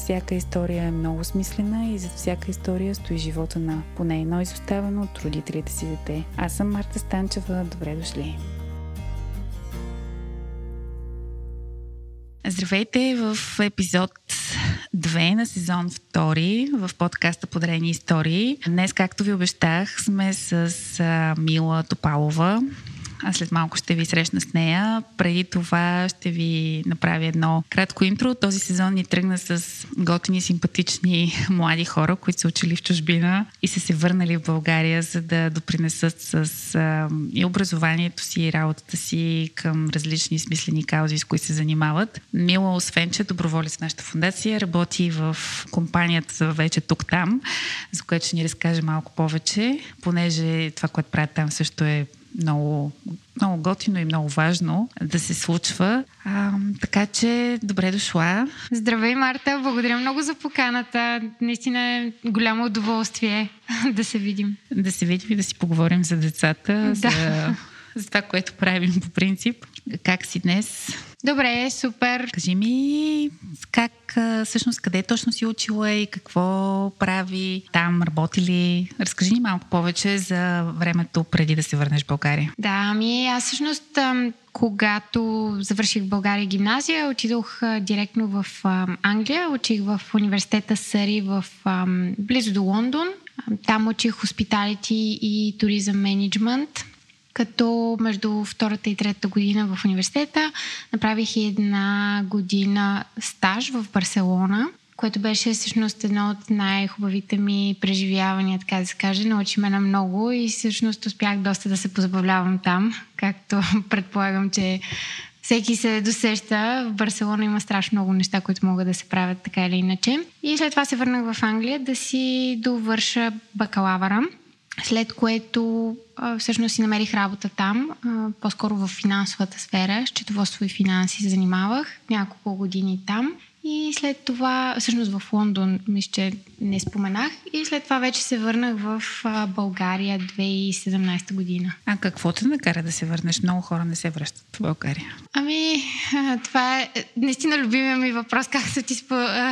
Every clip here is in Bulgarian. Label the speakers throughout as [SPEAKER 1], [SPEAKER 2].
[SPEAKER 1] всяка история е много смислена и зад всяка история стои живота на поне едно изоставено от родителите си дете. Аз съм Марта Станчева. Добре дошли! Здравейте в епизод 2 на сезон 2 в подкаста Подарени истории. Днес, както ви обещах, сме с Мила Топалова, а след малко ще ви срещна с нея. Преди това ще ви направя едно кратко интро. Този сезон ни тръгна с готини, симпатични млади хора, които са учили в чужбина и са се върнали в България, за да допринесат с а, и образованието си, и работата си към различни смислени каузи, с които се занимават. Мила, освен че е доброволец в нашата фундация, работи в компанията вече тук-там, за което ще ни разкаже малко повече, понеже това, което правят там също е много, много готино и много важно да се случва. А, така че, добре дошла.
[SPEAKER 2] Здравей, Марта. Благодаря много за поканата. Наистина е голямо удоволствие да се видим.
[SPEAKER 1] Да се видим и да си поговорим за децата, да. за, за това, което правим по принцип. Как си днес?
[SPEAKER 2] Добре, супер.
[SPEAKER 1] Кажи ми как всъщност къде точно си учила и какво прави там, работи ли? Разкажи ни малко повече за времето преди да се върнеш в България.
[SPEAKER 2] Да, ами аз всъщност когато завърших в България гимназия, отидох директно в Англия, учих в университета Съри в близо до Лондон. Там учих хоспиталити и туризъм менеджмент като между втората и третата година в университета направих една година стаж в Барселона, което беше всъщност едно от най-хубавите ми преживявания, така да се каже. Научи ме на много и всъщност успях доста да се позабавлявам там, както предполагам, че всеки се досеща. В Барселона има страшно много неща, които могат да се правят така или иначе. И след това се върнах в Англия да си довърша бакалавъра след което а, всъщност си намерих работа там, а, по-скоро в финансовата сфера, счетоводство и финанси се занимавах, няколко години там. И след това, всъщност в Лондон, мисля, че не споменах, и след това вече се върнах в България 2017 година.
[SPEAKER 1] А какво те накара да се върнеш? Много хора не се връщат в България.
[SPEAKER 2] Ами, това е наистина любимия ми въпрос, както ти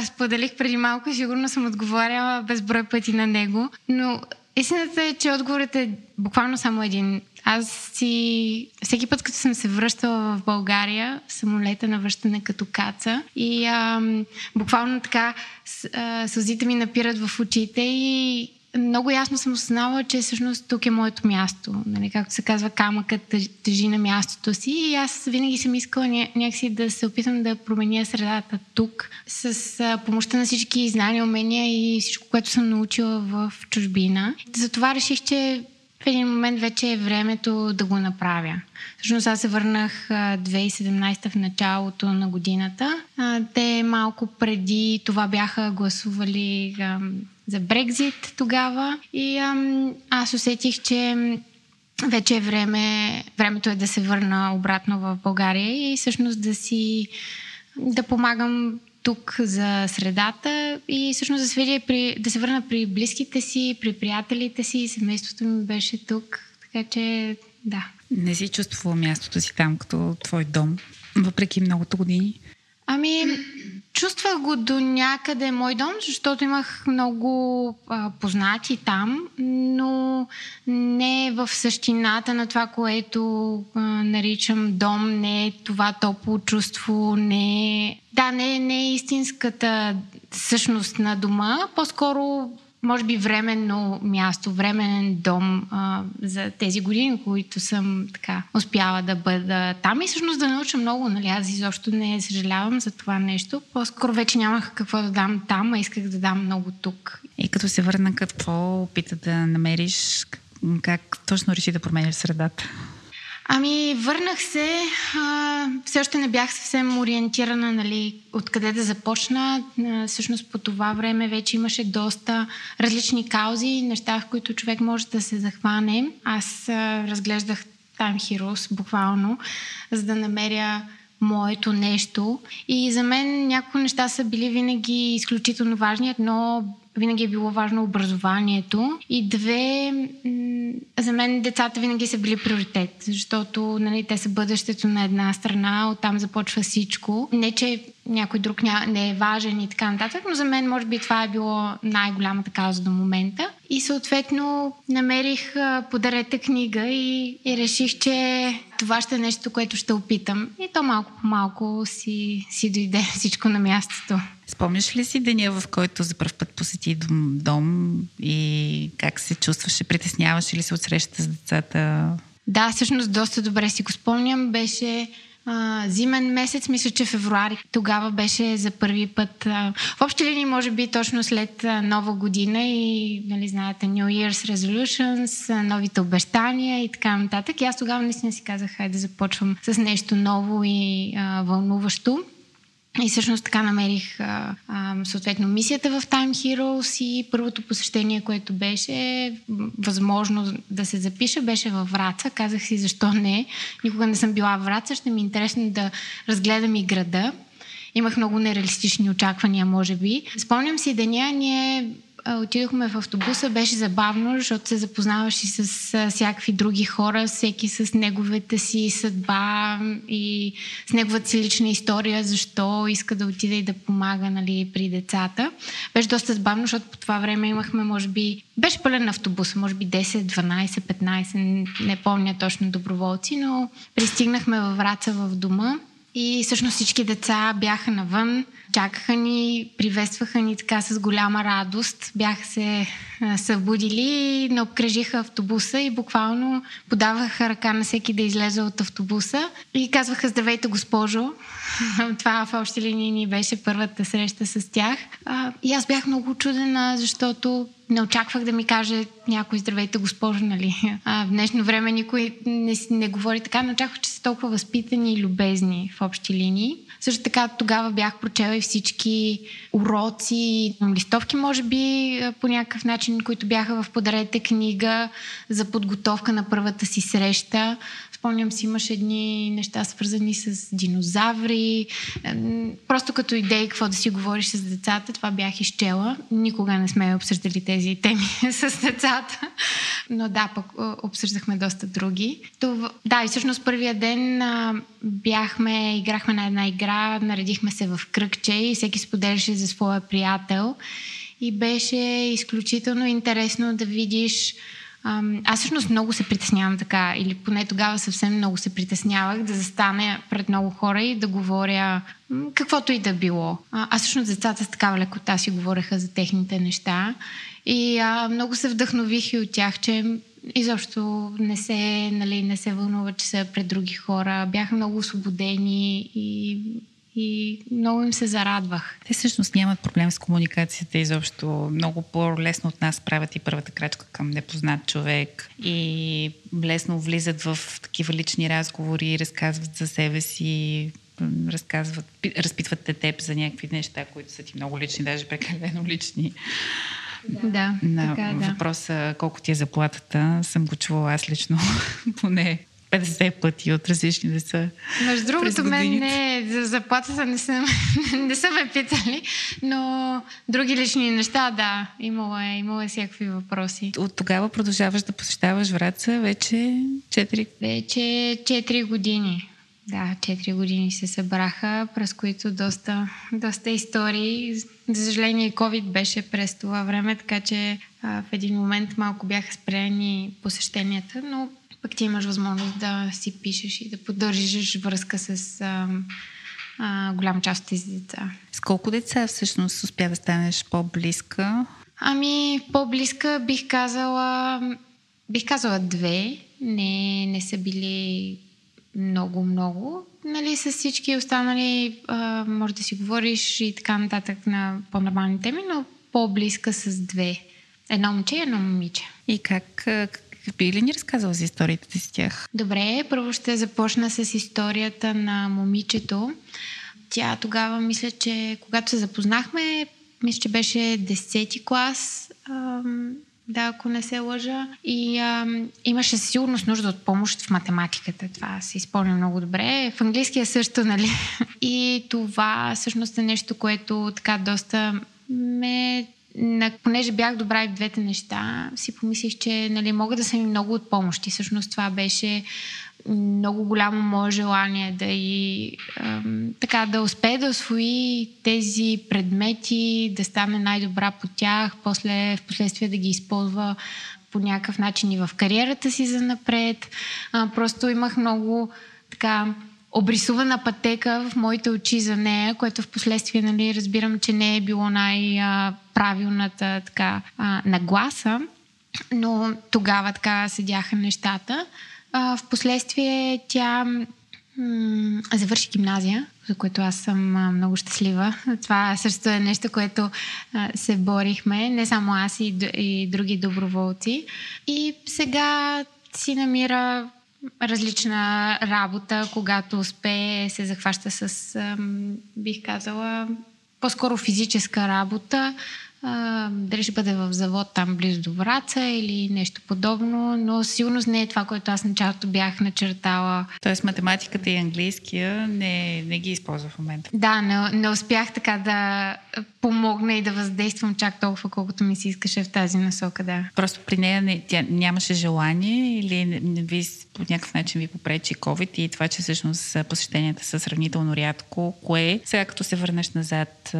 [SPEAKER 2] споделих преди малко. Сигурно съм отговаряла безброй пъти на него, но Истината е, че отговорът е буквално само един. Аз си... Всеки път, като съм се връщала в България, самолета на връщане като каца и ам, буквално така сълзите ми напират в очите и много ясно съм осъзнала, че всъщност тук е моето място. Нали, както се казва, камъкът тежи на мястото си. И аз винаги съм искала ня- някакси да се опитам да променя средата тук с помощта на всички знания, умения и всичко, което съм научила в чужбина. Затова реших, че в един момент вече е времето да го направя. Всъщност аз се върнах 2017 в началото на годината. Те малко преди това бяха гласували за Брекзит тогава и ам, аз усетих, че вече е време, времето е да се върна обратно в България и всъщност да си да помагам тук за средата и всъщност да се, при, да се върна при близките си, при приятелите си, семейството ми беше тук, така че да.
[SPEAKER 1] Не си чувствала мястото си там като твой дом, въпреки многото години?
[SPEAKER 2] Ами, чувствах го до някъде мой дом, защото имах много а, познати там, но не в същината на това, което а, наричам дом, не е това топло чувство, не е... Да, не, не е истинската същност на дома, по-скоро може би временно място, временен дом а, за тези години, които съм така успяла да бъда там и всъщност да науча много, нали? Аз изобщо не съжалявам за това нещо. По-скоро вече нямах какво да дам там, а исках да дам много тук.
[SPEAKER 1] И като се върна, какво опита да намериш, как точно реши да промениш средата?
[SPEAKER 2] Ами, върнах се. А, все още не бях съвсем ориентирана, нали, откъде да започна. А, всъщност по това време вече имаше доста различни каузи, неща, в които човек може да се захване. Аз а, разглеждах Time Heroes, буквално, за да намеря моето нещо. И за мен някои неща са били винаги изключително важни. Едно винаги е било важно образованието. И две, за мен децата винаги са били приоритет, защото нали, те са бъдещето на една страна, оттам започва всичко. Не, че някой друг не е важен и така нататък, но за мен може би това е било най-голямата кауза до момента. И съответно намерих подарете книга и, и реших, че това ще е нещо, което ще опитам. И то малко по малко си, си дойде всичко на мястото.
[SPEAKER 1] Спомняш ли си деня, в който за първ път посети дом, дом и как се чувстваше? Притесняваше ли се от срещата с децата?
[SPEAKER 2] Да, всъщност доста добре си го спомням. Беше а, зимен месец, мисля, че февруари. Тогава беше за първи път. А, в общи линии, може би точно след а, нова година и, нали, знаете, New Year's Resolutions, а, новите обещания и така нататък. И аз тогава наистина си казах, хайде да започвам с нещо ново и а, вълнуващо. И всъщност така намерих а, а, съответно мисията в Time Heroes и първото посещение, което беше възможно да се запиша, беше във Враца. Казах си защо не. Никога не съм била в Враца. Ще ми е интересно да разгледам и града. Имах много нереалистични очаквания, може би. Спомням си деня, ние отидохме в автобуса, беше забавно, защото се запознаваш и с всякакви други хора, всеки с неговата си съдба и с неговата си лична история, защо иска да отиде и да помага нали, при децата. Беше доста забавно, защото по това време имахме, може би, беше пълен автобус, може би 10, 12, 15, не помня точно доброволци, но пристигнахме във Враца в дома и всъщност всички деца бяха навън, чакаха ни, приветстваха ни така с голяма радост. Бяха се събудили, не обкръжиха автобуса и буквално подаваха ръка на всеки да излезе от автобуса и казваха Здравейте, госпожо! Това в общи линии ни беше първата среща с тях. И аз бях много чудена, защото не очаквах да ми каже някой здравейте, госпожо, нали? А, в днешно време никой не, не говори така, но очаквах, че са толкова възпитани и любезни в общи линии. Също така тогава бях прочела и всички уроци, листовки, може би по някакъв начин, които бяха в подарете книга за подготовка на първата си среща. Спомням си, имаше едни неща свързани с динозаври. Просто като идеи какво да си говориш с децата, това бях изчела. Никога не сме обсъждали тези теми с децата. Но да, пък обсъждахме доста други. Това, да, и всъщност първия ден бяхме, играхме на една игра, наредихме се в кръгче и всеки споделяше за своя приятел. И беше изключително интересно да видиш аз всъщност много се притеснявам така, или поне тогава съвсем много се притеснявах да застане пред много хора и да говоря каквото и да било. Аз всъщност децата с такава лекота си говореха за техните неща и а, много се вдъхнових и от тях, че изобщо не се, нали, не се вълнува, че са пред други хора. Бяха много освободени и и много им се зарадвах.
[SPEAKER 1] Те всъщност нямат проблем с комуникацията изобщо. Много по-лесно от нас правят и първата крачка към непознат човек и лесно влизат в такива лични разговори, разказват за себе си, разказват, разпитват те теб за някакви неща, които са ти много лични, даже прекалено лични.
[SPEAKER 2] Да,
[SPEAKER 1] на
[SPEAKER 2] така, да.
[SPEAKER 1] въпроса колко ти е заплатата, съм го чувала аз лично поне 50 пъти от различни деца.
[SPEAKER 2] Между другото, мен не, за заплатата не са, не са ме питали, но други лични неща, да, имало е, имало е всякакви въпроси.
[SPEAKER 1] От тогава продължаваш да посещаваш Враца вече 4?
[SPEAKER 2] Вече 4 години. Да, 4 години се събраха, през които доста, доста истории. За съжаление, COVID беше през това време, така че а, в един момент малко бяха спрени посещенията, но пък ти имаш възможност да си пишеш и да поддържиш връзка с а, а, голяма част от тези деца.
[SPEAKER 1] С колко деца всъщност успя да станеш по-близка?
[SPEAKER 2] Ами, по-близка бих казала, бих казала две. Не, не са били много-много. Нали, с всички останали а, може да си говориш и така нататък на по-нормални теми, но по-близка с две. Едно момче и едно момиче.
[SPEAKER 1] И как, би ли ни разказала за историята с тях?
[SPEAKER 2] Добре, първо ще започна с историята на момичето. Тя тогава, мисля, че когато се запознахме, мисля, че беше 10 клас, да, ако не се лъжа. И а, имаше сигурност нужда от помощ в математиката. Това се изпълня много добре. В английския също, нали? И това всъщност е нещо, което така доста ме понеже бях добра и в двете неща, си помислих, че нали, мога да съм и много от помощ. И всъщност това беше много голямо мое желание да и ам, така да успее да освои тези предмети, да стане най-добра по тях, после в последствие да ги използва по някакъв начин и в кариерата си за напред. Просто имах много така обрисувана пътека в моите очи за нея, което в последствие нали, разбирам, че не е било най-правилната така, нагласа, но тогава така седяха нещата. В последствие тя м- завърши гимназия, за което аз съм много щастлива. Това също е нещо, което се борихме, не само аз и, и други доброволци. И сега си намира различна работа, когато успее, се захваща с, бих казала, по-скоро физическа работа, дали ще бъде в завод там близо до Враца или нещо подобно, но сигурно не е това, което аз началото бях начертала.
[SPEAKER 1] Тоест математиката и английския не, не ги използва в момента.
[SPEAKER 2] Да, не, не успях така да помогна и да въздействам чак толкова, колкото ми се искаше в тази насока, да.
[SPEAKER 1] Просто при нея не, тя нямаше желание или не, не ви по някакъв начин ви попречи COVID и това, че всъщност посещенията са сравнително рядко, кое сега като се върнеш назад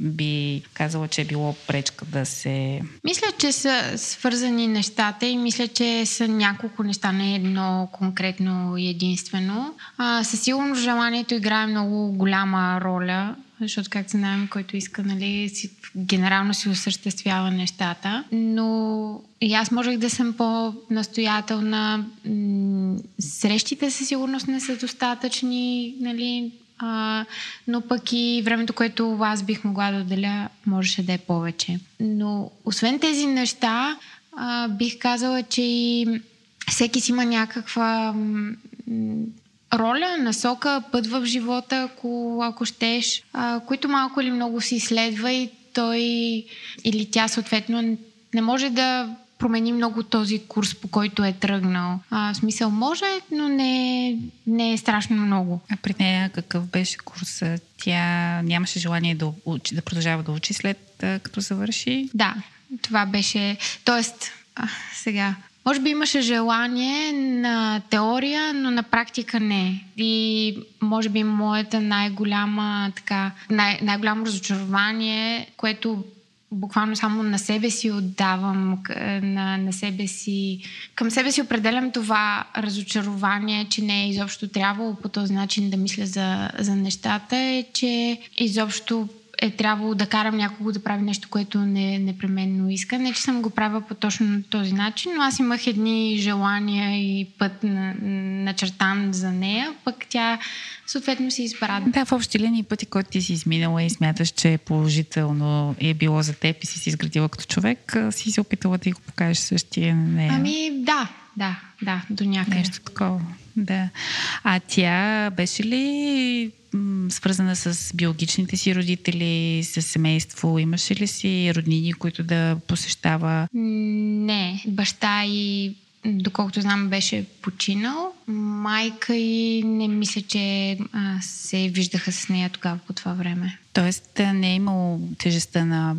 [SPEAKER 1] би казала, че е било пречка да се...
[SPEAKER 2] Мисля, че са свързани нещата и мисля, че са няколко неща, не едно конкретно и единствено. А, със сигурност желанието играе много голяма роля защото, както знаем, който иска, нали, си, генерално си осъществява нещата. Но и аз можех да съм по-настоятелна. Срещите със сигурност не са достатъчни, нали, а, но пък и времето, което аз бих могла да отделя, можеше да е повече. Но освен тези неща, а, бих казала, че и всеки си има някаква роля, насока, път в живота, ако, ако щеш, а, които малко или много си изследва и той или тя съответно не може да промени много този курс, по който е тръгнал. А, в смисъл може, но не, не е страшно много.
[SPEAKER 1] А при нея какъв беше курс? Тя нямаше желание да, учи, да продължава да учи след като завърши?
[SPEAKER 2] Да, това беше... Тоест, а, сега, може би имаше желание на теория, но на практика не. И може би моята най-голяма, така, най- най-голямо разочарование, което буквално само на себе си отдавам, на, на себе си, към себе си определям това разочарование, че не е изобщо трябвало по този начин да мисля за, за нещата, е, че изобщо е трябвало да карам някого да прави нещо, което не непременно иска. Не, че съм го правила по точно този начин, но аз имах едни желания и път на, начертан за нея, пък тя съответно си избра.
[SPEAKER 1] Да, в общи линии пъти, който ти си изминала и смяташ, че е положително е било за теб и си си изградила като човек, си се опитала да го покажеш същия
[SPEAKER 2] не. Ами да, да, да, до някъде.
[SPEAKER 1] Нещо такова. Да. А тя беше ли свързана с биологичните си родители, с семейство? Имаше ли си роднини, които да посещава?
[SPEAKER 2] Не. Баща и доколкото знам, беше починал. Майка и не мисля, че а, се виждаха с нея тогава по това време.
[SPEAKER 1] Тоест не е имало тежестта на,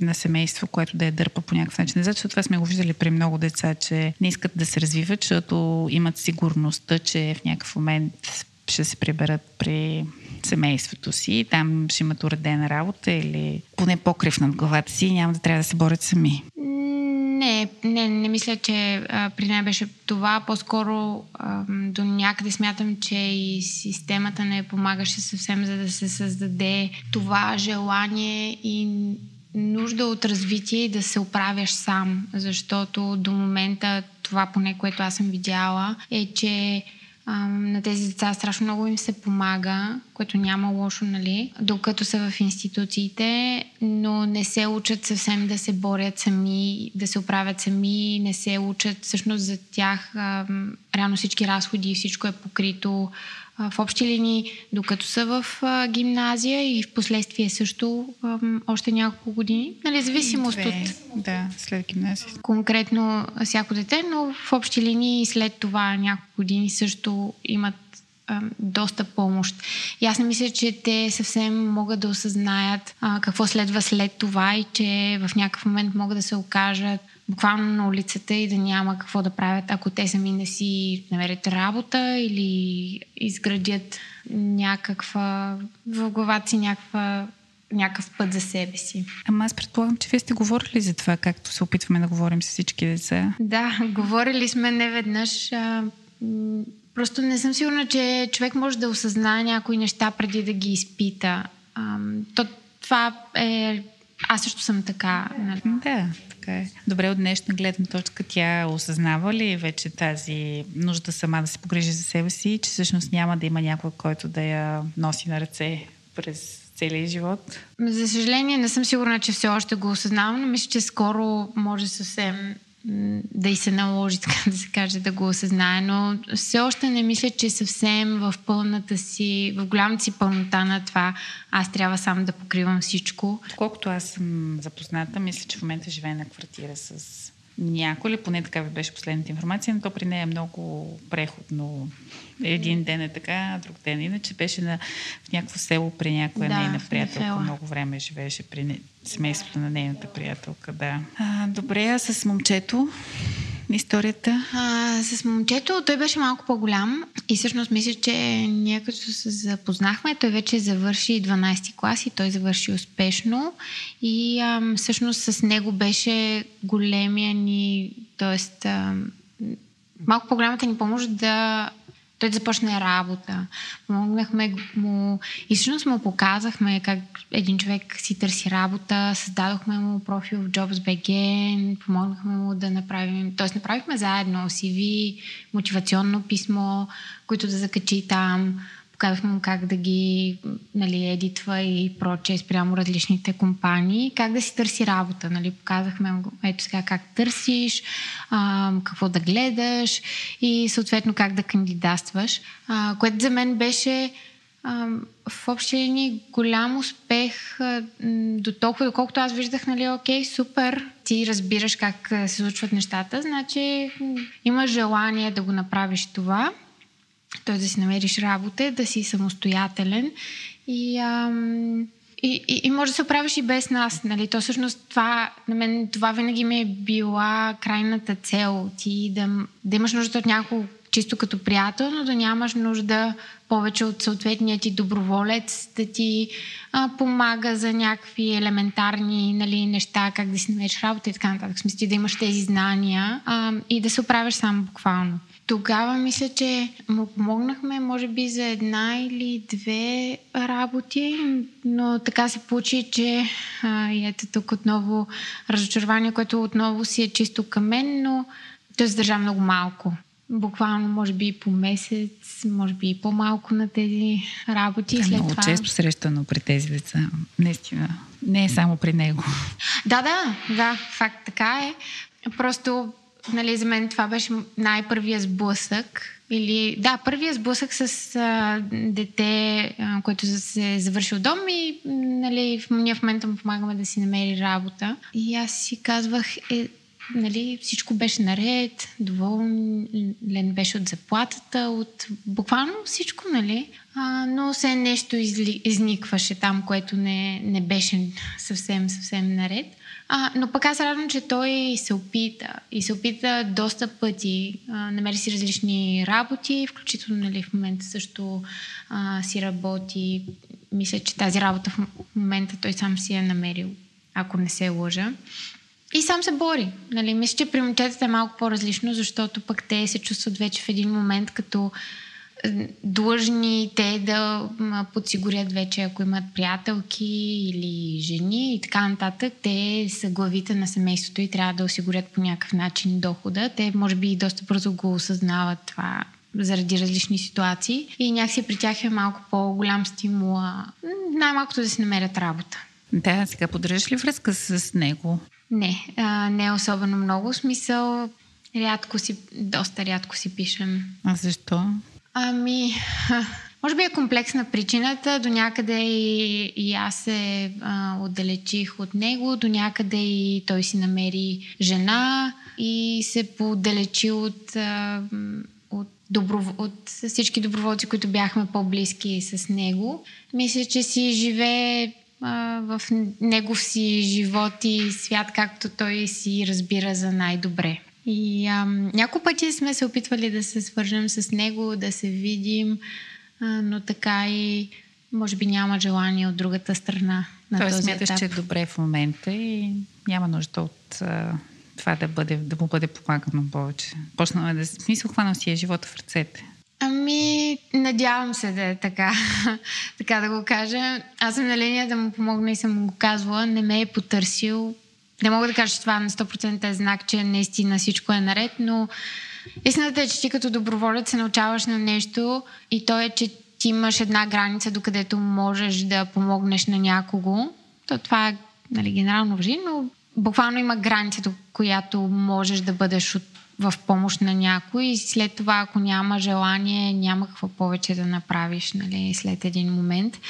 [SPEAKER 1] на семейство, което да я дърпа по някакъв начин. Защото това сме го виждали при много деца, че не искат да се развиват, защото имат сигурността, че в някакъв момент ще се приберат при семейството си, там ще имат уредена работа или поне покрив над главата си и няма да трябва да се борят сами.
[SPEAKER 2] Не, не, не мисля, че а, при нея беше това. По-скоро а, до някъде смятам, че и системата не помагаше съвсем, за да се създаде това желание и нужда от развитие и да се оправяш сам. Защото до момента това, поне което аз съм видяла, е, че на тези деца страшно много им се помага, което няма лошо, нали, докато са в институциите, но не се учат съвсем да се борят сами, да се оправят сами, не се учат всъщност за тях реално всички разходи и всичко е покрито в общи линии, докато са в гимназия и в последствие също още няколко години. Нали, зависимост
[SPEAKER 1] Две,
[SPEAKER 2] от
[SPEAKER 1] Да, след гимназия.
[SPEAKER 2] конкретно всяко дете, но в общи линии след това няколко години също имат доста помощ. И аз не мисля, че те съвсем могат да осъзнаят а, какво следва след това и че в някакъв момент могат да се окажат буквално на улицата и да няма какво да правят, ако те сами не си намерят работа или изградят някаква, в главата си някаква някакъв път за себе си.
[SPEAKER 1] Ама аз предполагам, че вие сте говорили за това, както се опитваме да говорим с всички деца.
[SPEAKER 2] Да, говорили сме неведнъж. А, просто не съм сигурна, че човек може да осъзнае някои неща преди да ги изпита. А, то, това е... Аз също съм така. Нали?
[SPEAKER 1] Да, така е. Добре, от днешна гледна точка тя осъзнава ли вече тази нужда сама да се погрижи за себе си, че всъщност няма да има някой, който да я носи на ръце през целия живот?
[SPEAKER 2] За съжаление, не съм сигурна, че все още го осъзнавам, но мисля, че скоро може съвсем да и се наложи, така да се каже, да го осъзнае, но все още не мисля, че съвсем в пълната си, в голямата си пълнота на това, аз трябва сам да покривам всичко.
[SPEAKER 1] Колкото аз съм запозната, мисля, че в момента живее на квартира с някой, или поне така ви беше последната информация, но то при нея е много преходно. Един ден е така, друг ден. Иначе беше на, в някакво село при някоя
[SPEAKER 2] Да,
[SPEAKER 1] нейна приятелка. Много време живееше при не, семейството на нейната приятелка, да. А, добре, а с момчето историята?
[SPEAKER 2] А, с момчето той беше малко по-голям и всъщност мисля, че ние като се запознахме, той вече завърши 12 ти клас и той завърши успешно и ам, всъщност с него беше големия ни, т.е. малко по-голямата ни помощ да той да започне работа. Помогнахме му и всъщност му показахме как един човек си търси работа, създадохме му профил в JobsBG, помогнахме му да направим, т.е. направихме заедно CV, мотивационно писмо, което да закачи там, показахме му как да ги нали, едитва и прочее спрямо различните компании, как да си търси работа. Нали. Показахме му ето сега как търсиш, а, какво да гледаш и съответно как да кандидатстваш, а, което за мен беше в общи линии голям успех до толкова, доколкото аз виждах, нали, окей, супер, ти разбираш как се случват нещата, значи имаш желание да го направиш това т.е. да си намериш работа, да си самостоятелен и, ам, и, и, и може да се оправиш и без нас. Нали? То всъщност това, на мен това винаги ми е била крайната цел. Ти да, да имаш нужда от някого чисто като приятел, но да нямаш нужда повече от съответния ти доброволец да ти а, помага за някакви елементарни нали, неща, как да си намериш работа и така нататък. В смисъл ти да имаш тези знания а, и да се оправиш сам буквално. Тогава мисля, че му помогнахме, може би, за една или две работи, но така се получи, че а, и ето тук отново разочарование, което отново си е чисто към мен, но той задържа много малко. Буквално, може би, по месец, може би и по-малко на тези работи.
[SPEAKER 1] Това е
[SPEAKER 2] След
[SPEAKER 1] много
[SPEAKER 2] това...
[SPEAKER 1] често срещано при тези деца. Наистина. Не е само при него.
[SPEAKER 2] Да, да, да, факт така е. Просто, нали, за мен това беше най-първия сблъсък. Или, да, първия сблъсък с а, дете, а, което се е завършил дом и, нали, в, ние в момента му помагаме да си намери работа. И аз си казвах, е, нали, всичко беше наред, доволен беше от заплатата, от буквално всичко, нали? А, но все нещо изли, изникваше там, което не, не беше съвсем, съвсем наред. А, но пък аз радвам, че той се опита и се опита доста пъти. А, намери си различни работи, включително нали, в момента също а, си работи. Мисля, че тази работа в момента той сам си е намерил, ако не се лъжа. И сам се бори. Нали? Мисля, че при момчетата е малко по-различно, защото пък те се чувстват вече в един момент като е, длъжни те да подсигурят вече, ако имат приятелки или жени и така нататък. Те са главите на семейството и трябва да осигурят по някакъв начин дохода. Те може би и доста бързо го осъзнават това заради различни ситуации. И някакси при тях е малко по-голям стимул най-малкото да си намерят работа.
[SPEAKER 1] Да, сега поддържаш ли връзка с него?
[SPEAKER 2] Не, а, не е особено много. В Смисъл, Рядко си, доста рядко си пишем.
[SPEAKER 1] А защо?
[SPEAKER 2] Ами, може би е комплексна причината. До някъде и, и аз се а, отдалечих от него, до някъде и той си намери жена и се подалечи от, а, от, добро, от всички доброволци, които бяхме по-близки с него. Мисля, че си живее а, в негов си живот и свят, както той си разбира за най-добре. И а, няколко пъти сме се опитвали да се свържем с него, да се видим, а, но така и може би няма желание от другата страна на
[SPEAKER 1] Той
[SPEAKER 2] този
[SPEAKER 1] смяташ,
[SPEAKER 2] етап.
[SPEAKER 1] че е добре в момента и няма нужда от а, това да, бъде, да му бъде помагано повече. Почнал да смисъл, хванал си е живота в ръцете.
[SPEAKER 2] Ами, надявам се да е така, така да го кажа. Аз съм на линия да му помогна и съм го казвала. Не ме е потърсил. Не мога да кажа, че това на 100% е знак, че наистина всичко е наред, но истината е, че ти като доброволец се научаваш на нещо и то е, че ти имаш една граница, докъдето можеш да помогнеш на някого. То това е нали, генерално въжи, но буквално има граница, до която можеш да бъдеш от в помощ на някой и след това, ако няма желание, няма какво повече да направиш нали, след един момент.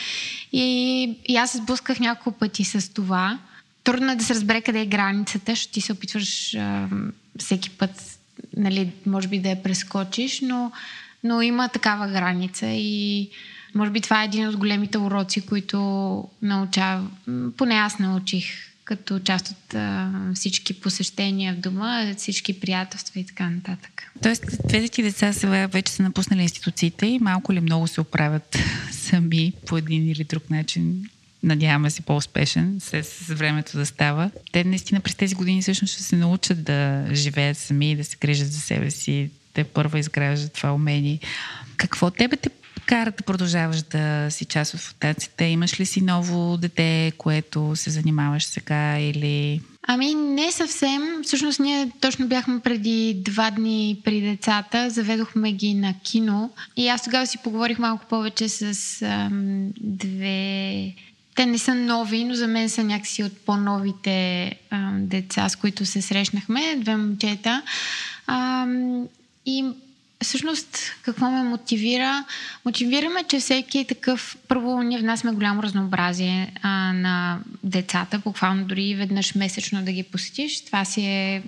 [SPEAKER 2] И, и аз се сблъсках няколко пъти с това. Трудно е да се разбере къде е границата, защото ти се опитваш а, всеки път, нали, може би да я прескочиш, но, но има такава граница и може би това е един от големите уроци, които научавам, поне аз научих като част от а, всички посещения в дома, всички приятелства и така нататък.
[SPEAKER 1] Тоест, двете ти деца сега вече са напуснали институциите и малко ли много се оправят сами по един или друг начин. Надяваме се по-успешен, с, с времето да става. Те наистина през тези години всъщност ще се научат да живеят сами, да се грижат за себе си, те първа изграждат това умение. Какво тебе те кара да продължаваш да си част от футацията? Имаш ли си ново дете, което се занимаваш сега или...
[SPEAKER 2] Ами не съвсем. Всъщност ние точно бяхме преди два дни при децата, заведохме ги на кино и аз тогава си поговорих малко повече с ам, две... Те не са нови, но за мен са някакси от по-новите ам, деца, с които се срещнахме, две момчета. Ам, и всъщност какво ме мотивира? Мотивираме, че всеки е такъв... Първо, ние внасяме голямо разнообразие а, на децата, буквално дори веднъж месечно да ги посетиш. Това си е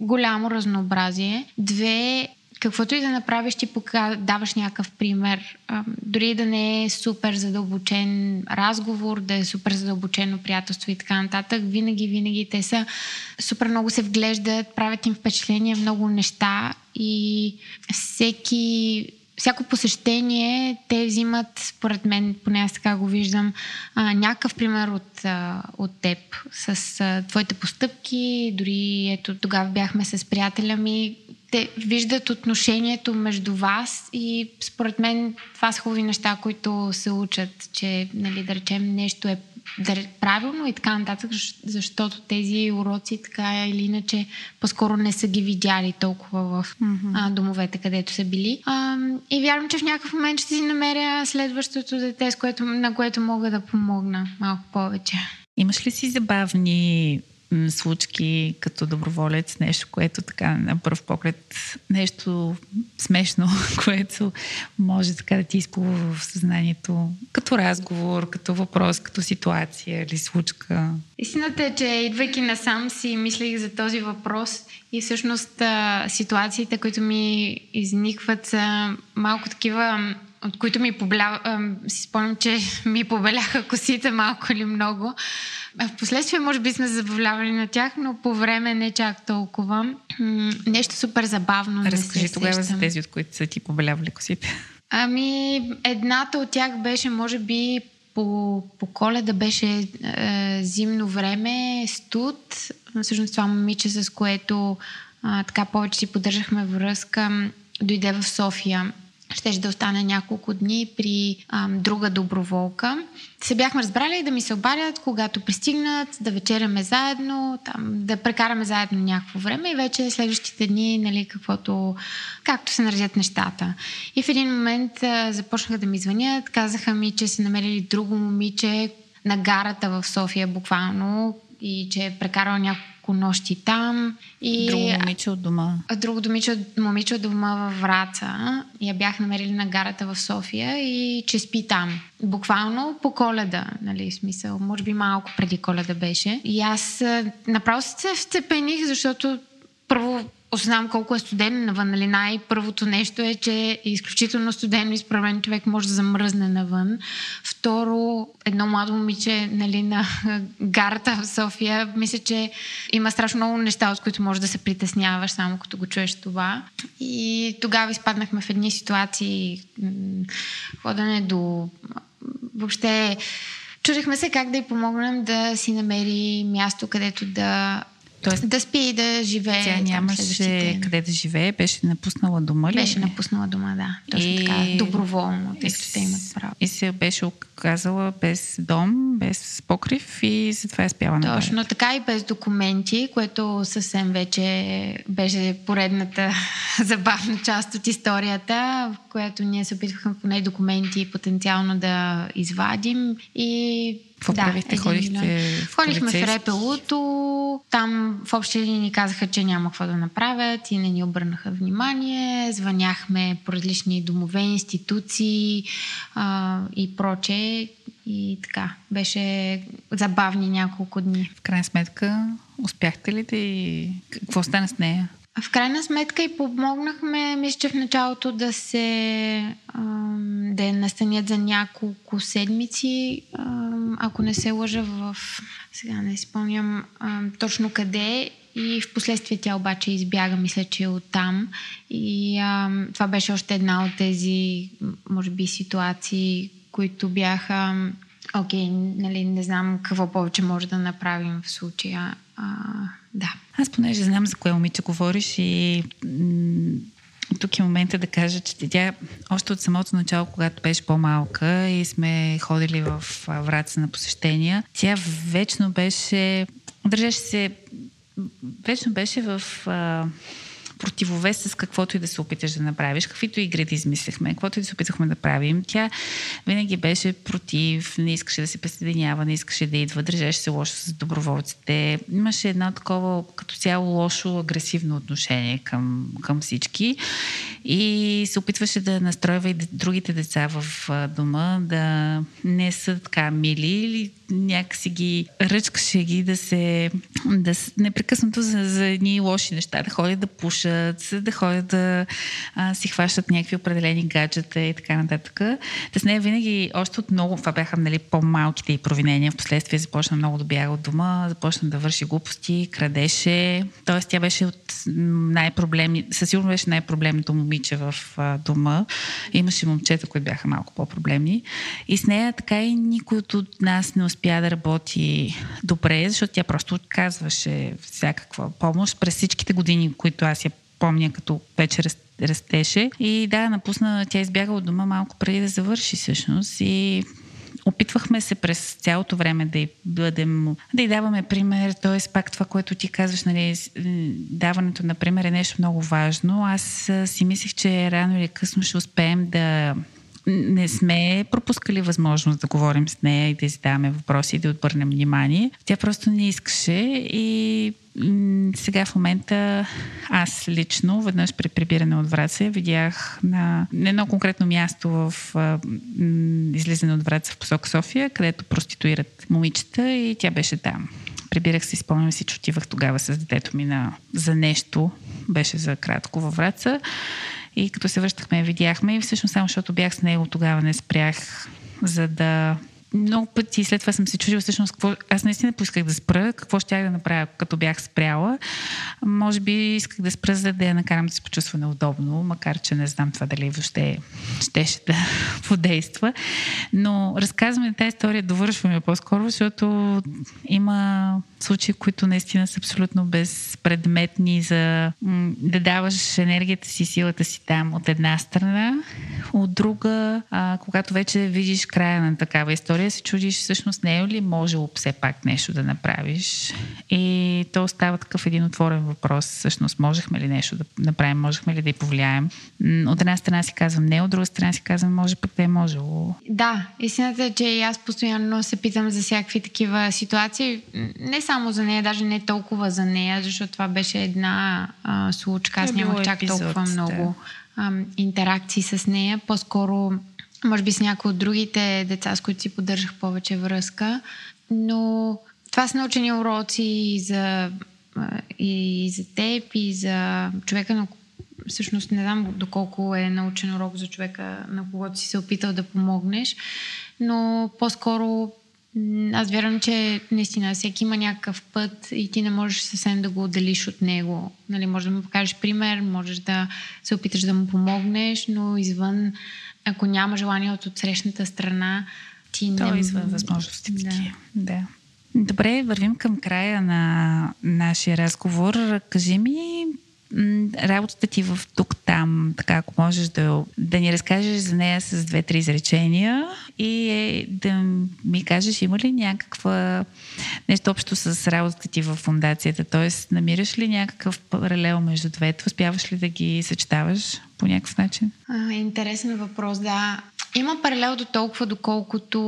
[SPEAKER 2] голямо разнообразие. Две, каквото и да направиш, ти пока даваш някакъв пример. Дори да не е супер задълбочен разговор, да е супер задълбочено приятелство и така нататък, винаги, винаги те са супер много се вглеждат, правят им впечатление много неща и всеки всяко посещение те взимат, според мен, поне аз така го виждам, някакъв пример от, от теб с твоите постъпки. Дори ето тогава бяхме с приятеля ми. Те виждат отношението между вас и според мен това са хубави неща, които се учат, че, нали, да речем, нещо е правилно и така нататък, защото тези уроци така или иначе по-скоро не са ги видяли толкова в mm-hmm. а, домовете, където са били. А, и вярвам, че в някакъв момент ще си намеря следващото дете, с което, на което мога да помогна малко повече.
[SPEAKER 1] Имаш ли си забавни случки като доброволец, нещо, което така на първ поглед, нещо смешно, което може така да ти изплува в съзнанието, като разговор, като въпрос, като ситуация или случка?
[SPEAKER 2] Истината е, че идвайки насам си мислех за този въпрос и всъщност ситуациите, които ми изникват са малко такива от които ми побеля... си спомням, че ми побеляха косите малко или много. Впоследствие може би сме забавлявали на тях, но по време не чак толкова. Нещо супер забавно.
[SPEAKER 1] Разкажи тогава за тези, от които са ти побелявали косите.
[SPEAKER 2] Ами, едната от тях беше, може би, по, по коледа беше е, зимно време, студ. Всъщност това момиче, с което е, така повече си поддържахме връзка, дойде в София щеше да остане няколко дни при а, друга доброволка. Се бяхме разбрали да ми се обадят, когато пристигнат, да вечеряме заедно, там, да прекараме заедно някакво време и вече следващите дни, нали, каквото, както се наредят нещата. И в един момент а, започнаха да ми звънят, казаха ми, че са намерили друго момиче на гарата в София буквално и че е прекарала няколко няколко нощи там.
[SPEAKER 1] И друго момиче от дома.
[SPEAKER 2] Друго момиче, момиче от дома във Враца. Я бях намерили на гарата в София и че спи там. Буквално по коледа, нали, смисъл. Може би малко преди коледа беше. И аз направо се вцепених, защото първо осъзнавам колко е студено навън. Нали? Най-първото нещо е, че е изключително студено и изправен човек може да замръзне навън. Второ, едно младо момиче нали, на гарата в София, мисля, че има страшно много неща, от които може да се притесняваш, само като го чуеш това. И тогава изпаднахме в едни ситуации, ходене до... Въобще, чудихме се как да й помогнем да си намери място, където да Тоест, да спи и да живее.
[SPEAKER 1] Тя нямаше къде да живее, беше напуснала дома ли?
[SPEAKER 2] Беше напуснала дома, да. Точно и... така, доброволно, тъй като те имат право.
[SPEAKER 1] И се беше оказала без дом, без покрив и затова е спяла
[SPEAKER 2] на Точно така и без документи, което съвсем вече беше поредната забавна част от историята, в която ние се опитвахме поне документи потенциално да извадим и
[SPEAKER 1] какво да, правихте? Ходихте в
[SPEAKER 2] Ходихме в Репелото. Там в общи линии ни казаха, че няма какво да направят и не ни обърнаха внимание. Звъняхме по различни домове, институции а, и проче. И така, беше забавни няколко дни.
[SPEAKER 1] В крайна сметка, успяхте ли да и какво стана с нея?
[SPEAKER 2] В крайна сметка и помогнахме, мисля, че в началото да се да я настанят за няколко седмици, ако не се лъжа в... Сега не спомням точно къде и в последствие тя обаче избяга, мисля, че е оттам. И а, това беше още една от тези, може би, ситуации, които бяха окей, нали, не знам какво повече може да направим в случая. А, да.
[SPEAKER 1] Аз понеже знам за кое момиче говориш и м- тук е момента да кажа, че тя още от самото начало, когато беше по-малка и сме ходили в Враца на посещения, тя вечно беше, държеше се, вечно беше в а, противовес с каквото и да се опиташ да направиш, каквито игри да измислихме, каквото и да се опитахме да правим. Тя винаги беше против, не искаше да се присъединява, не искаше да идва, държеше се лошо с доброволците. Имаше едно такова като цяло лошо, агресивно отношение към, към всички и се опитваше да настройва и другите деца в дома да не са така мили или някакси ги ръчкаше ги да се да, непрекъснато за, за едни лоши неща, да ходят да пушат, да ходят да а, си хващат някакви определени гаджета и така нататък. Та с нея винаги, още от много, това бяха нали, по-малките и провинения, в последствие започна много да бяга от дома, започна да върши глупости, крадеше, т.е. тя беше от най-проблемни, със сигурно беше най-проблемното момиче в а, дома. Имаше момчета, които бяха малко по-проблемни. И с нея така и никой от нас не успя да работи добре, защото тя просто отказваше всякаква помощ през всичките години, които аз я помня, като вече растеше. И да, напусна, тя избяга от дома малко преди да завърши всъщност и опитвахме се през цялото време да й бъдем, да й даваме пример, т.е. пак това, което ти казваш, нали, даването на пример е нещо много важно. Аз си мислех, че рано или късно ще успеем да не сме пропускали възможност да говорим с нея и да задаваме въпроси и да отбърнем внимание. Тя просто не искаше и сега в момента аз лично, веднъж при прибиране от Враца, видях на едно конкретно място в излизане от Враца в посока София, където проституират момичета и тя беше там. Прибирах се, спомням си, че отивах тогава с детето ми на, за нещо, беше за кратко във Враца и като се връщахме, видяхме. И всъщност само защото бях с него, тогава не спрях, за да много пъти след това съм се чудила всъщност какво... Аз наистина поисках да спра, какво ще да направя, като бях спряла. Може би исках да спра, за да я накарам да се почувства неудобно, макар че не знам това дали въобще щеше да подейства. Но разказваме тази история, довършваме по-скоро, защото има случаи, които наистина са абсолютно безпредметни за да даваш енергията си, силата си там от една страна, От друга, а, когато вече видиш края на такава история, се чудиш всъщност не е ли можело все пак нещо да направиш. И то става такъв един отворен въпрос. Всъщност, можехме ли нещо да направим, можехме ли да й повлияем. От една страна си казвам не, от друга страна си казвам може пък да е можело.
[SPEAKER 2] Да, истината е, че и аз постоянно се питам за всякакви такива ситуации. Не само за нея, даже не толкова за нея, защото това беше една а, случка. Аз е нямах чак епизод, толкова много а, интеракции с нея. По-скоро, може би с някои от другите деца, с които си поддържах повече връзка. Но това са научени уроци и за, и за теб, и за човека, на всъщност не знам доколко е научен урок за човека, на когото си се опитал да помогнеш, но по-скоро аз вярвам, че наистина всеки има някакъв път и ти не можеш съвсем да го отделиш от него. Нали, може да му покажеш пример, можеш да се опиташ да му помогнеш, но извън, ако няма желание от отсрещната страна, ти
[SPEAKER 1] не...
[SPEAKER 2] То
[SPEAKER 1] е извън възможностите да. да. Добре, вървим към края на нашия разговор. Кажи ми, работата ти в тук-там, така ако можеш да, да ни разкажеш за нея с две-три изречения и е, да ми кажеш има ли някаква нещо общо с работата ти в фундацията, т.е. намираш ли някакъв паралел между двете, успяваш ли да ги съчетаваш по някакъв начин?
[SPEAKER 2] А, интересен въпрос, да. Има паралел до толкова, доколкото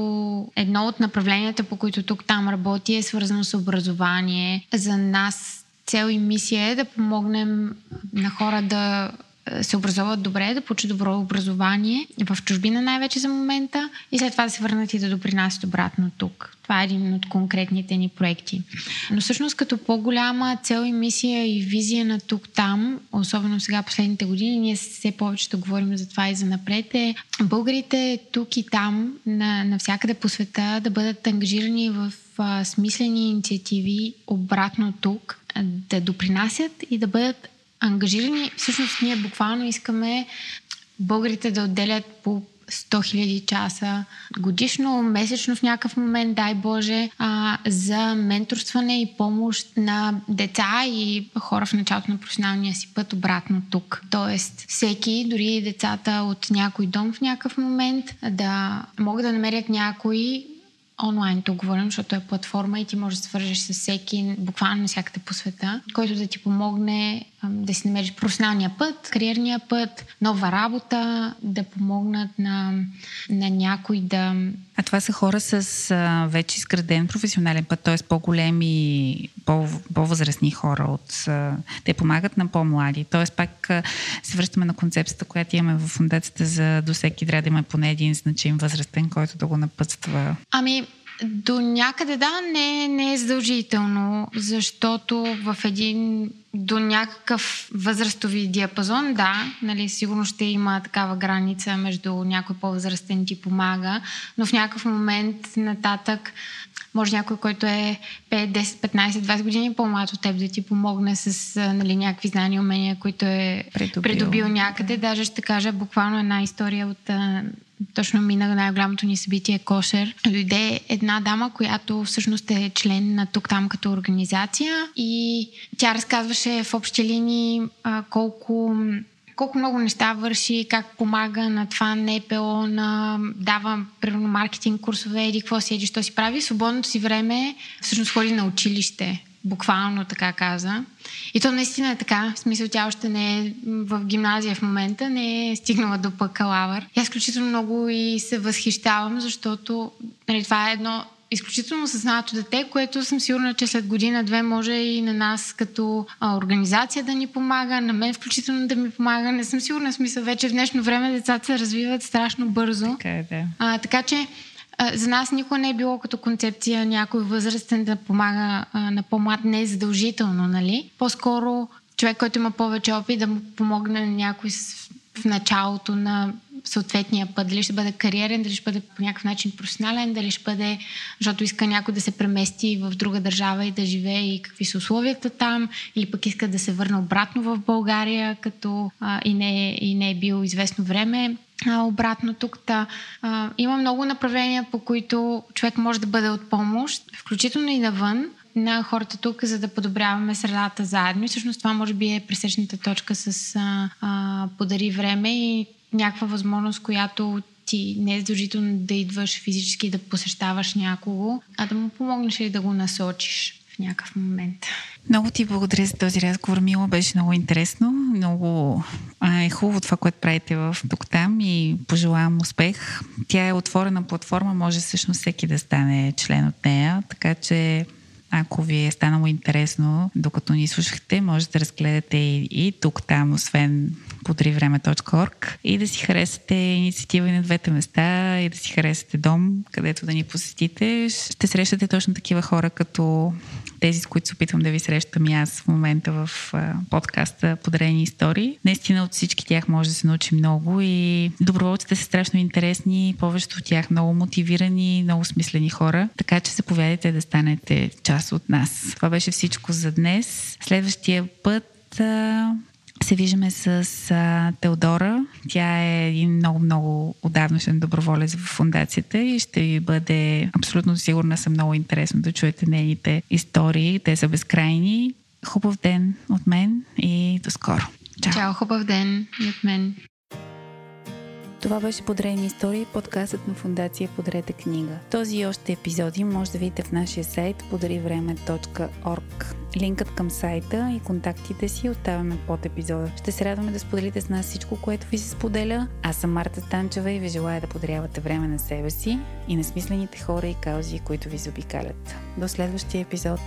[SPEAKER 2] едно от направленията, по които тук там работи, е свързано с образование. За нас цел и мисия е да помогнем на хора да е, се образуват добре, да получат добро образование в чужбина най-вече за момента и след това да се върнат и да допринасят обратно тук. Това е един от конкретните ни проекти. Но всъщност като по-голяма цел и мисия и визия на тук-там, особено сега последните години, ние все повече да говорим за това и за напред, е българите тук и там, на, навсякъде по света, да бъдат ангажирани в смислени инициативи обратно тук, да допринасят и да бъдат ангажирани. Всъщност ние буквално искаме българите да отделят по 100 000 часа годишно, месечно в някакъв момент, дай Боже, а, за менторстване и помощ на деца и хора в началото на професионалния си път обратно тук. Тоест, всеки, дори децата от някой дом в някакъв момент, да могат да намерят някой онлайн тук говорим, защото е платформа и ти можеш да свържеш с всеки, буквално навсякъде по света, който да ти помогне да си намериш професионалния път, кариерния път, нова работа, да помогнат на, на някой да...
[SPEAKER 1] А това са хора с а, вече изграден професионален път, т.е. по-големи, по- по-възрастни хора. От, а, те помагат на по-млади. Т.е. пак а, се връщаме на концепцията, която имаме в фундацията за до всеки трябва да има поне един значим възрастен, който да го напътства.
[SPEAKER 2] Ами, до някъде да, не, не е задължително, защото в един до някакъв възрастови диапазон, да, нали, сигурно ще има такава граница между някой по-възрастен ти помага, но в някакъв момент нататък може някой, който е 5, 10, 15, 20 години по-млад от теб да ти помогне с нали, някакви знания умения, които е придобил, придобил някъде. Даже ще кажа буквално една история от точно мина най-голямото ни събитие Кошер. Дойде една дама, която всъщност е член на тук там като организация и тя разказваше в общи линии а, колко колко много неща върши, как помага на това НПО, на дава примерно маркетинг курсове или какво си еди, що си прави. Свободното си време всъщност ходи на училище. Буквално така каза. И то наистина е така. В смисъл тя още не е в гимназия в момента, не е стигнала до бакалавър. Аз изключително много и се възхищавам, защото нали, това е едно изключително съзнато дете, което съм сигурна, че след година-две може и на нас като а, организация да ни помага, на мен включително да ми помага. Не съм сигурна, смисъл вече в днешно време децата се развиват страшно бързо.
[SPEAKER 1] Така е, да.
[SPEAKER 2] А, така че за нас никога не е било като концепция някой възрастен да помага на по-млад, не е задължително, нали? По-скоро човек, който има повече опит, да му помогне на някой в началото на съответния път. Дали ще бъде кариерен, дали ще бъде по някакъв начин професионален, дали ще бъде, защото иска някой да се премести в друга държава и да живее и какви са условията там, или пък иска да се върне обратно в България, като а, и, не, и не е бил известно време а, обратно тук. Та, а, има много направления, по които човек може да бъде от помощ, включително и навън на хората тук, за да подобряваме средата заедно. И всъщност това може би е пресечната точка с а, а, подари време и някаква възможност, която ти не е задължително да идваш физически да посещаваш някого, а да му помогнеш и да го насочиш в някакъв момент.
[SPEAKER 1] Много ти благодаря за този разговор, Мила. Беше много интересно. Много е хубаво това, което правите в тук там и пожелавам успех. Тя е отворена платформа, може всъщност всеки да стане член от нея, така че ако ви е станало интересно, докато ни слушахте, може да разгледате и, и тук там, освен подривреме.org и да си харесате инициатива и на двете места и да си харесате дом, където да ни посетите. Ще срещате точно такива хора, като тези, с които се опитвам да ви срещам и аз в момента в подкаста Подарени истории. Наистина от всички тях може да се научи много и доброволците са страшно интересни, повечето от тях много мотивирани, много смислени хора, така че заповядайте да станете част от нас. Това беше всичко за днес. Следващия път се виждаме с а, Теодора. Тя е един много-много отдавнашен доброволец в фундацията и ще ви бъде абсолютно сигурна съм много интересно да чуете нейните истории. Те са безкрайни. Хубав ден от мен и до скоро.
[SPEAKER 2] Чао! Чао, хубав ден и от мен.
[SPEAKER 1] Това беше Подрени истории, подкастът на фундация Подрете книга. Този и още епизоди може да видите в нашия сайт pодаривреме.org. Линкът към сайта и контактите си оставяме под епизода. Ще се радваме да споделите с нас всичко, което ви се споделя. Аз съм Марта Станчева и ви желая да подарявате време на себе си и на смислените хора и каузи, които ви заобикалят. До следващия епизод!